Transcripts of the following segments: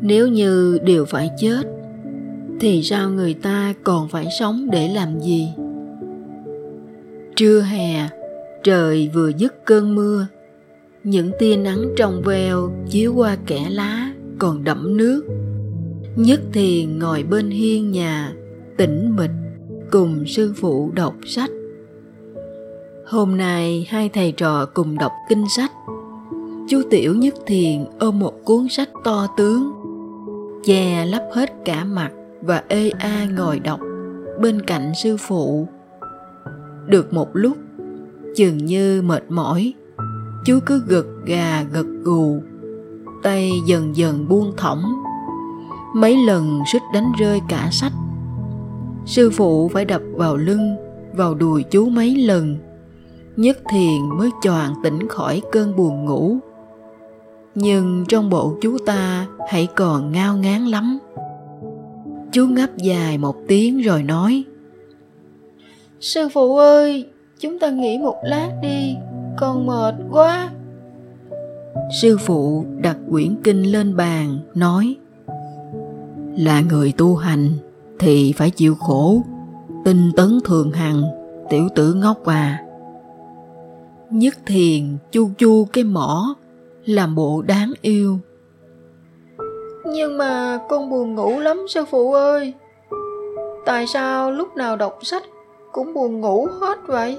nếu như đều phải chết, thì sao người ta còn phải sống để làm gì? Trưa hè, trời vừa dứt cơn mưa những tia nắng trong veo chiếu qua kẽ lá còn đẫm nước. Nhất thiền ngồi bên hiên nhà tĩnh mịch cùng sư phụ đọc sách. Hôm nay hai thầy trò cùng đọc kinh sách. Chú tiểu nhất thiền ôm một cuốn sách to tướng che lấp hết cả mặt và ê a ngồi đọc bên cạnh sư phụ. Được một lúc chừng như mệt mỏi, chú cứ gật gà gật gù, tay dần dần buông thõng. Mấy lần suýt đánh rơi cả sách, sư phụ phải đập vào lưng, vào đùi chú mấy lần, nhất thiền mới choàng tỉnh khỏi cơn buồn ngủ nhưng trong bộ chú ta hãy còn ngao ngán lắm. Chú ngáp dài một tiếng rồi nói sư phụ ơi chúng ta nghỉ một lát đi con mệt quá. Sư phụ đặt quyển kinh lên bàn nói là người tu hành thì phải chịu khổ tinh tấn thường hằng tiểu tử ngốc à. Nhất thiền chu chu cái mỏ làm bộ đáng yêu. Nhưng mà con buồn ngủ lắm sư phụ ơi. Tại sao lúc nào đọc sách cũng buồn ngủ hết vậy?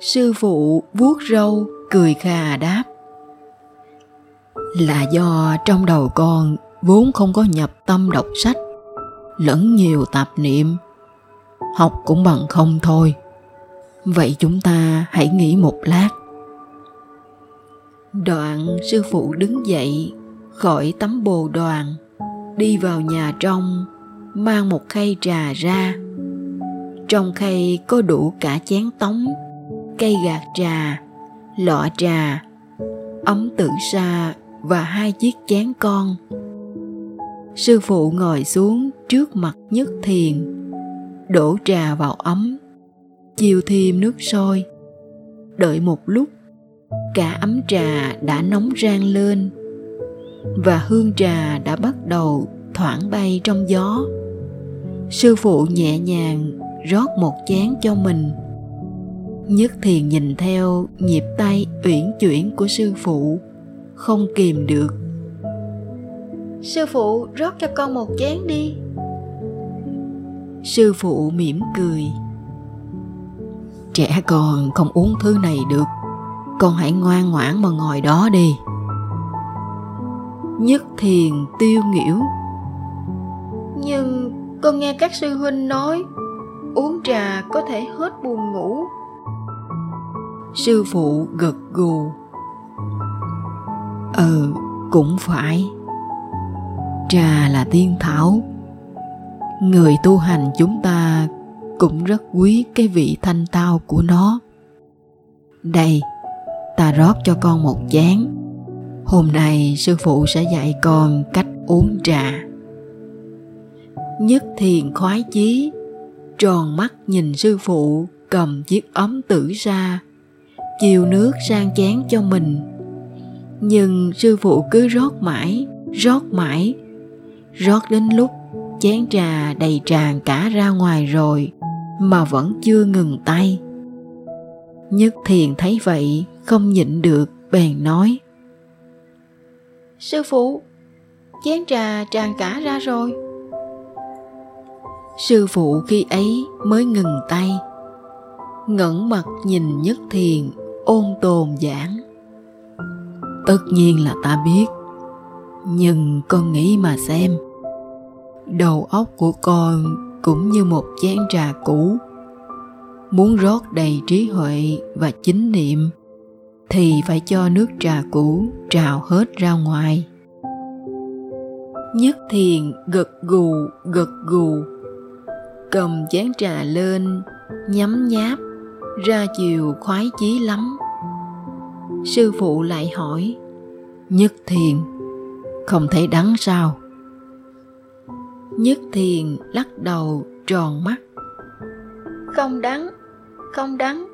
Sư phụ vuốt râu cười khà đáp. Là do trong đầu con vốn không có nhập tâm đọc sách lẫn nhiều tạp niệm học cũng bằng không thôi. Vậy chúng ta hãy nghỉ một lát đoạn sư phụ đứng dậy khỏi tấm bồ đoàn, đi vào nhà trong, mang một khay trà ra. Trong khay có đủ cả chén tống, cây gạt trà, lọ trà, ấm tử sa và hai chiếc chén con. Sư phụ ngồi xuống trước mặt nhất thiền, đổ trà vào ấm chiêu thêm nước sôi. Đợi một lúc cả ấm trà đã nóng rang lên và hương trà đã bắt đầu thoảng bay trong gió. Sư phụ nhẹ nhàng rót một chén cho mình. Nhất thiền nhìn theo nhịp tay uyển chuyển của sư phụ không kìm được. Sư phụ rót cho con một chén đi. Sư phụ mỉm cười. Trẻ con không uống thứ này được con hãy ngoan ngoãn mà ngồi đó đi. Nhất thiền tiêu nghỉu. Nhưng con nghe các sư huynh nói uống trà có thể hết buồn ngủ. Sư phụ gật gù. Ừ cũng phải. Trà là tiên thảo. Người tu hành chúng ta cũng rất quý cái vị thanh tao của nó. Đây ta rót cho con một chén. Hôm nay sư phụ sẽ dạy con cách uống trà. Nhất thiền khoái chí, tròn mắt nhìn sư phụ cầm chiếc ấm tử ra, chiều nước sang chén cho mình. Nhưng sư phụ cứ rót mãi rót mãi. Rót đến lúc chén trà đầy tràn cả ra ngoài rồi mà vẫn chưa ngừng tay. Nhất thiền thấy vậy không nhịn được bèn nói. Sư phụ chén trà tràn cả ra rồi. Sư phụ khi ấy mới ngừng tay ngẩng mặt nhìn nhất thiền ôn tồn giảng. Tất nhiên là ta biết nhưng con nghĩ mà xem. Đầu óc của con cũng như một chén trà cũ muốn rót đầy trí huệ và chính niệm thì phải cho nước trà cũ trào hết ra ngoài. Nhất thiền gật gù gật gù. Cầm chén trà lên nhấm nháp, ra chiều khoái chí lắm. Sư phụ lại hỏi, nhất thiền, không thấy đắng sao? Nhất thiền lắc đầu tròn mắt. Không đắng không đắng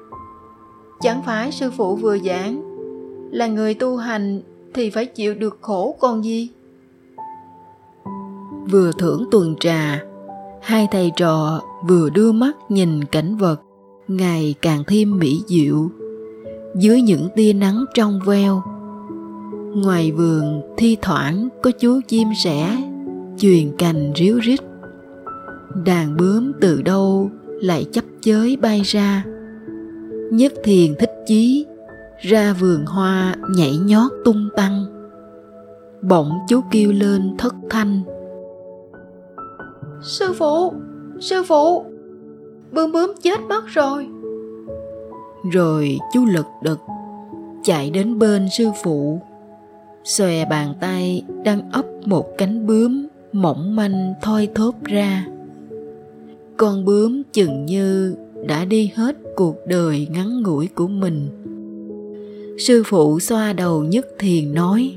chẳng phải sư phụ vừa giảng, là người tu hành thì phải chịu được khổ còn gì? Vừa thưởng tuần trà, hai thầy trò vừa đưa mắt nhìn cảnh vật, ngày càng thêm mỹ diệu. Dưới những tia nắng trong veo, ngoài vườn thi thoảng có chú chim sẻ chuyền cành ríu rít. Đàn bướm từ đâu lại chấp chới bay ra? Nhất thiền thích chí ra vườn hoa nhảy nhót tung tăng. Bỗng chú kêu lên thất thanh. Sư phụ sư phụ bướm bướm chết mất rồi. Rồi chú lật đật chạy đến bên sư phụ. Xòe bàn tay đang ấp một cánh bướm mỏng manh thoi thóp ra. Con bướm chừng như đã đi hết cuộc đời ngắn ngủi của mình. Sư phụ xoa đầu nhất thiền nói,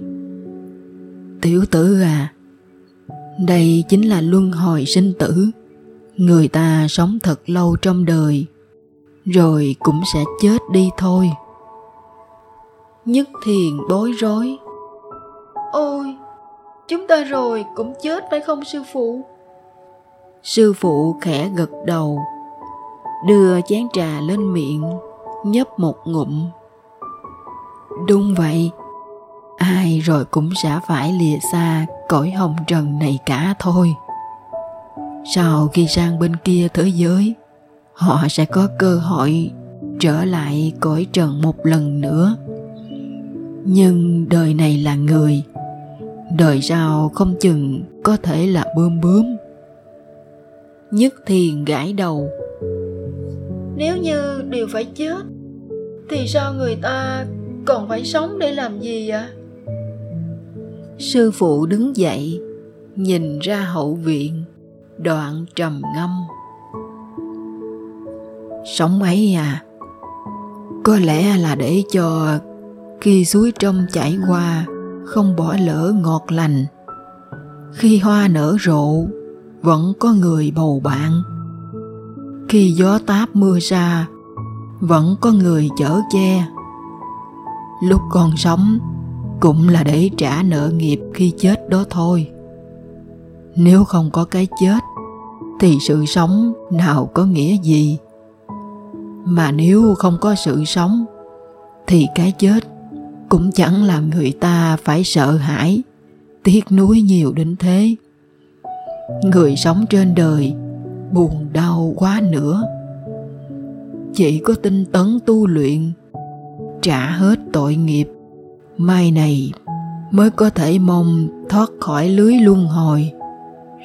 tiểu tử à đây chính là luân hồi sinh tử. Người ta sống thật lâu trong đời, rồi cũng sẽ chết đi thôi. Nhất thiền bối rối, ôi, chúng ta rồi cũng chết phải không sư phụ? Sư phụ khẽ gật đầu đưa chén trà lên miệng, nhấp một ngụm. Đúng vậy, ai rồi cũng sẽ phải lìa xa cõi hồng trần này cả thôi. Sau khi sang bên kia thế giới, họ sẽ có cơ hội trở lại cõi trần một lần nữa. Nhưng đời này là người, đời sau không chừng có thể là bươm bướm. Nhất thiền gãi đầu nếu như đều phải chết, thì sao người ta còn phải sống để làm gì ạ à? sư phụ đứng dậy, nhìn ra hậu viện, đoạn trầm ngâm. Sống ấy à có lẽ là để cho khi suối trong chảy qua, không bỏ lỡ ngọt lành. Khi hoa nở rộ, vẫn có người bầu bạn khi gió táp mưa xa vẫn có người chở che. Lúc còn sống, cũng là để trả nợ nghiệp khi chết đó thôi. Nếu không có cái chết, thì sự sống nào có nghĩa gì? Mà nếu không có sự sống, thì cái chết cũng chẳng làm người ta phải sợ hãi, tiếc nuối nhiều đến thế. Người sống trên đời buồn đau quá nữa. Chỉ có tinh tấn tu luyện, trả hết tội nghiệp, mai này mới có thể mong thoát khỏi lưới luân hồi,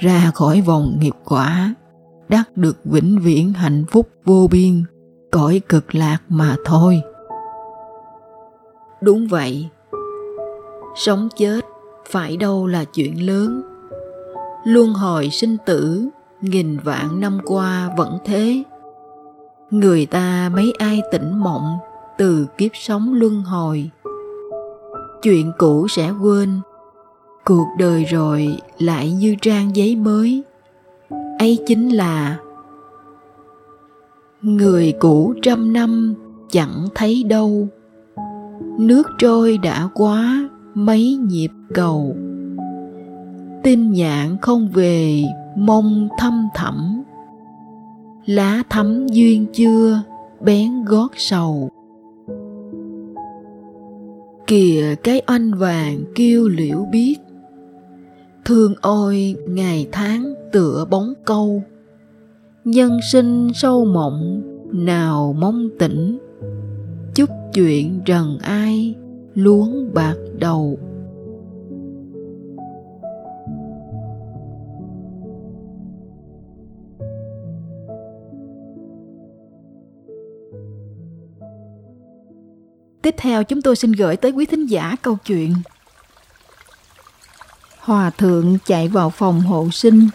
ra khỏi vòng nghiệp quả, đắc được vĩnh viễn hạnh phúc vô biên, cõi cực lạc mà thôi. Đúng vậy. Sống chết phải đâu là chuyện lớn. Luân hồi sinh tử nghìn vạn năm qua vẫn thế. Người ta mấy ai tỉnh mộng từ kiếp sống luân hồi. Chuyện cũ sẽ quên. Cuộc đời rồi lại như trang giấy mới. Ấy chính là người cũ trăm năm chẳng thấy đâu. Nước trôi đã quá mấy nhịp cầu. Tin nhạn không về mông thâm thẳm. Lá thắm duyên chưa, bén gót sầu. Kìa cái oanh vàng kêu liễu biết. Thương ôi, ngày tháng tựa bóng câu. Nhân sinh sâu mộng, nào mong tỉnh. Chút chuyện rần ai, luống bạc đầu. Tiếp theo chúng tôi xin gửi tới quý thính giả câu chuyện. Hòa thượng chạy vào phòng hộ sinh.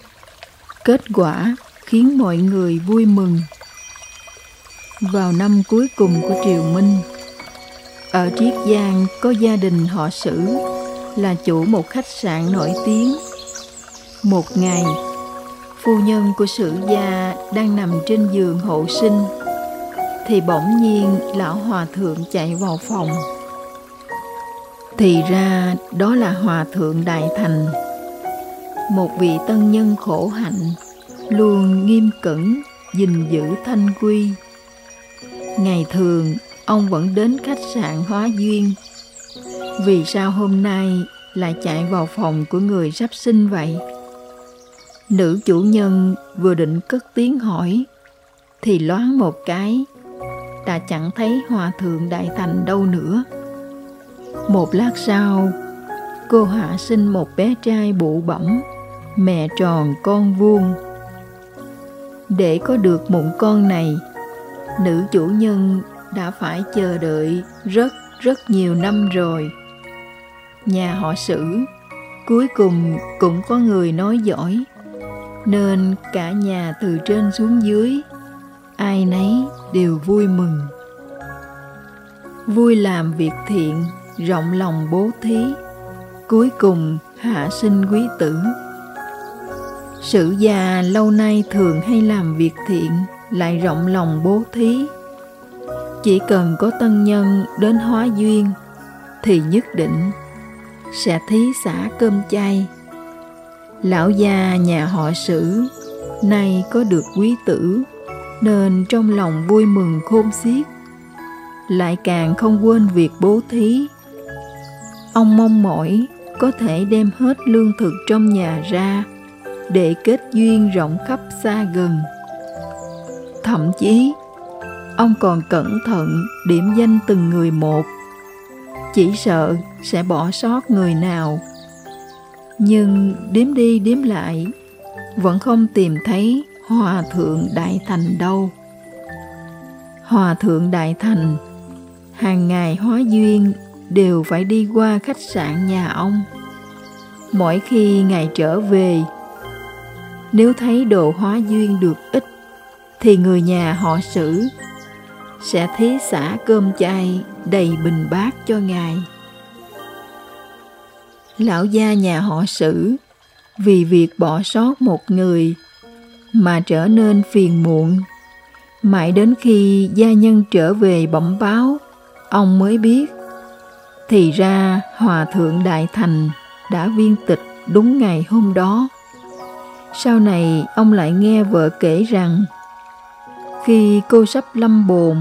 Kết quả khiến mọi người vui mừng. Vào năm cuối cùng của triều Minh, Ở Triết Giang có gia đình họ Sử, Là chủ một khách sạn nổi tiếng. Một ngày, Phu nhân của sử gia đang nằm trên giường hộ sinh thì bỗng nhiên lão hòa thượng chạy vào phòng. Thì ra đó là hòa thượng đại thành, một vị tân nhân khổ hạnh, luôn nghiêm cẩn, gìn giữ thanh quy. Ngày thường, ông vẫn đến khách sạn hóa duyên. Vì sao hôm nay lại chạy vào phòng của người sắp sinh vậy? Nữ chủ nhân vừa định cất tiếng hỏi, thì loáng một cái đã chẳng thấy hòa thượng đại thành đâu nữa. Một lát sau, cô hạ sinh một bé trai bụ bẩm, mẹ tròn con vuông. Để có được mụn con này, nữ chủ nhân đã phải chờ đợi rất rất nhiều năm rồi. Nhà họ sử, cuối cùng cũng có người nói giỏi, nên cả nhà từ trên xuống dưới ai nấy đều vui mừng. Vui làm việc thiện, rộng lòng bố thí, cuối cùng hạ sinh quý tử. Sử gia lâu nay thường hay làm việc thiện, lại rộng lòng bố thí. Chỉ cần có tân nhân đến hóa duyên, thì nhất định sẽ thí xả cơm chay. Lão gia nhà họ sử, nay có được quý tử nên trong lòng vui mừng khôn xiết. Lại càng không quên việc bố thí. Ông mong mỏi có thể đem hết lương thực trong nhà ra để kết duyên rộng khắp xa gần. Thậm chí, ông còn cẩn thận điểm danh từng người một. Chỉ sợ sẽ bỏ sót người nào. Nhưng đếm đi đếm lại, vẫn không tìm thấy hòa thượng đại thành đâu? Hòa thượng đại thành, hàng ngày hóa duyên đều phải đi qua khách sạn nhà ông. Mỗi khi ngài trở về, nếu thấy đồ hóa duyên được ít, thì người nhà họ xử sẽ thí xả cơm chay đầy bình bát cho ngài. Lão gia nhà họ sử vì việc bỏ sót một người mà trở nên phiền muộn. Mãi đến khi gia nhân trở về bẩm báo ông mới biết. Thì ra hòa thượng đại thành đã viên tịch đúng ngày hôm đó. Sau này ông lại nghe vợ kể rằng khi cô sắp lâm bồn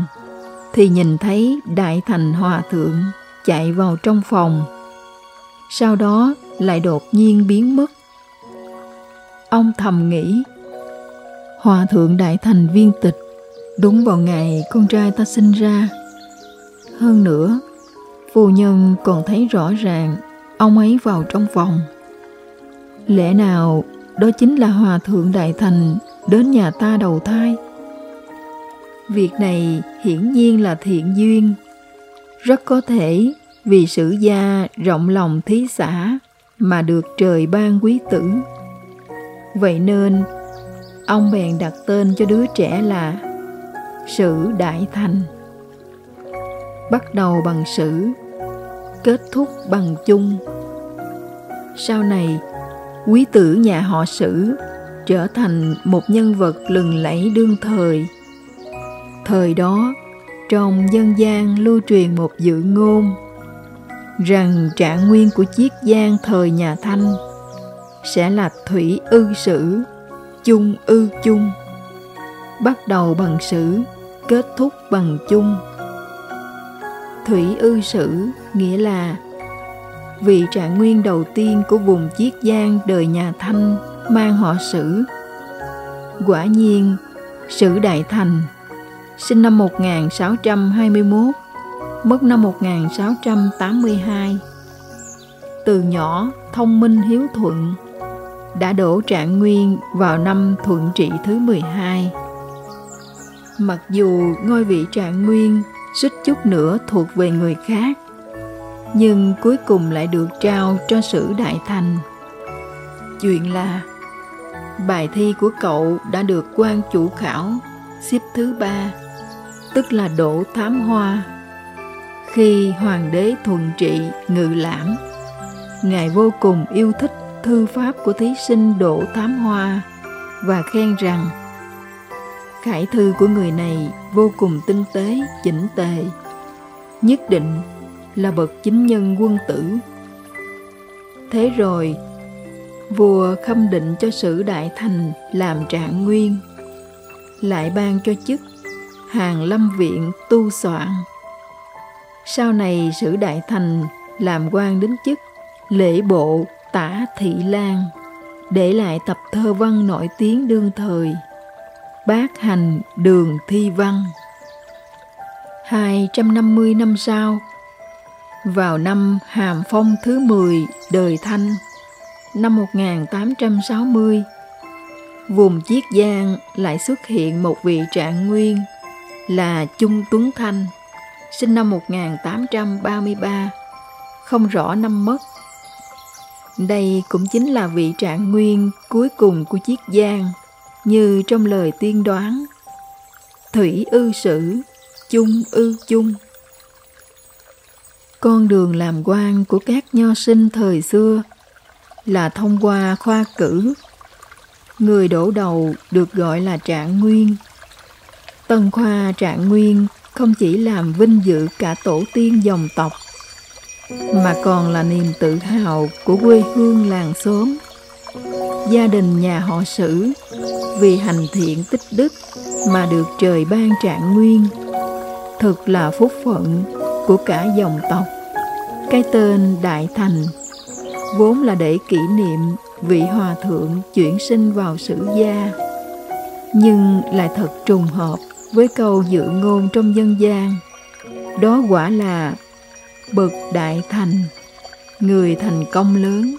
thì nhìn thấy đại thành hòa thượng chạy vào trong phòng. Sau đó lại đột nhiên biến mất. Ông thầm nghĩ, Hòa thượng Đại Thành viên tịch đúng vào ngày con trai ta sinh ra. Hơn nữa, phu nhân còn thấy rõ ràng ông ấy vào trong phòng. Lẽ nào đó chính là Hòa thượng Đại Thành đến nhà ta đầu thai? Việc này hiển nhiên là thiện duyên, rất có thể vì sử gia rộng lòng thí xã mà được trời ban quý tử. Vậy nên, ông bèn đặt tên cho đứa trẻ là Sử Đại Thành. Bắt đầu bằng sử, kết thúc bằng chung. Sau này, quý tử nhà họ Sử trở thành một nhân vật lừng lẫy đương thời. Thời đó, trong dân gian lưu truyền một dự ngôn rằng trạng nguyên của chiết giang thời nhà thanh sẽ là thủy ư sử chung ư chung. Bắt đầu bằng sử kết thúc bằng chung. Thủy ư sử nghĩa là vị trạng nguyên đầu tiên của vùng chiết giang đời nhà thanh mang họ sử. Quả nhiên sử đại thành sinh năm 1621 mất năm 1682. Từ nhỏ thông minh hiếu thuận, đã đổ trạng nguyên vào năm thuận trị thứ 12. Mặc dù ngôi vị trạng nguyên suýt chút nữa thuộc về người khác, nhưng cuối cùng lại được trao cho sử đại thành chuyện là, bài thi của cậu đã được quan chủ khảo xếp thứ ba, tức là đỗ thám hoa khi hoàng đế thuận trị ngự lãm, ngài vô cùng yêu thích thư pháp của thí sinh đỗ thám hoa và khen rằng khải thư của người này vô cùng tinh tế, chỉnh tề, nhất định là bậc chính nhân quân tử. Thế rồi, vua khâm định cho sử đại thành làm trạng nguyên, lại ban cho chức hàng lâm viện tu soạn. Sau này sử đại thành làm quan đến chức lễ bộ tả thị lan để lại tập thơ văn nổi tiếng đương thời. Bác hành đường thi văn. 250 năm sau, vào năm Hàm Phong thứ 10 đời Thanh, năm 1860 vùng Chiết Giang lại xuất hiện một vị trạng nguyên là Trung Tuấn Thanh, sinh năm 1833 không rõ năm mất đây cũng chính là vị trạng nguyên cuối cùng của chiếc Giang, như trong lời tiên đoán. Thủy ư sử, chung ư chung. Con đường làm quan của các nho sinh thời xưa là thông qua khoa cử. Người đổ đầu được gọi là trạng nguyên. Tân khoa trạng nguyên không chỉ làm vinh dự cả tổ tiên dòng tộc mà còn là niềm tự hào của quê hương làng xóm. Gia đình nhà họ sử vì hành thiện tích đức mà được trời ban trạng nguyên thực là phúc phận của cả dòng tộc. Cái tên đại thành vốn là để kỷ niệm vị hòa thượng chuyển sinh vào sử gia, nhưng lại thật trùng hợp với câu dự ngôn trong dân gian, đó quả là bậc đại thành. Người thành công lớn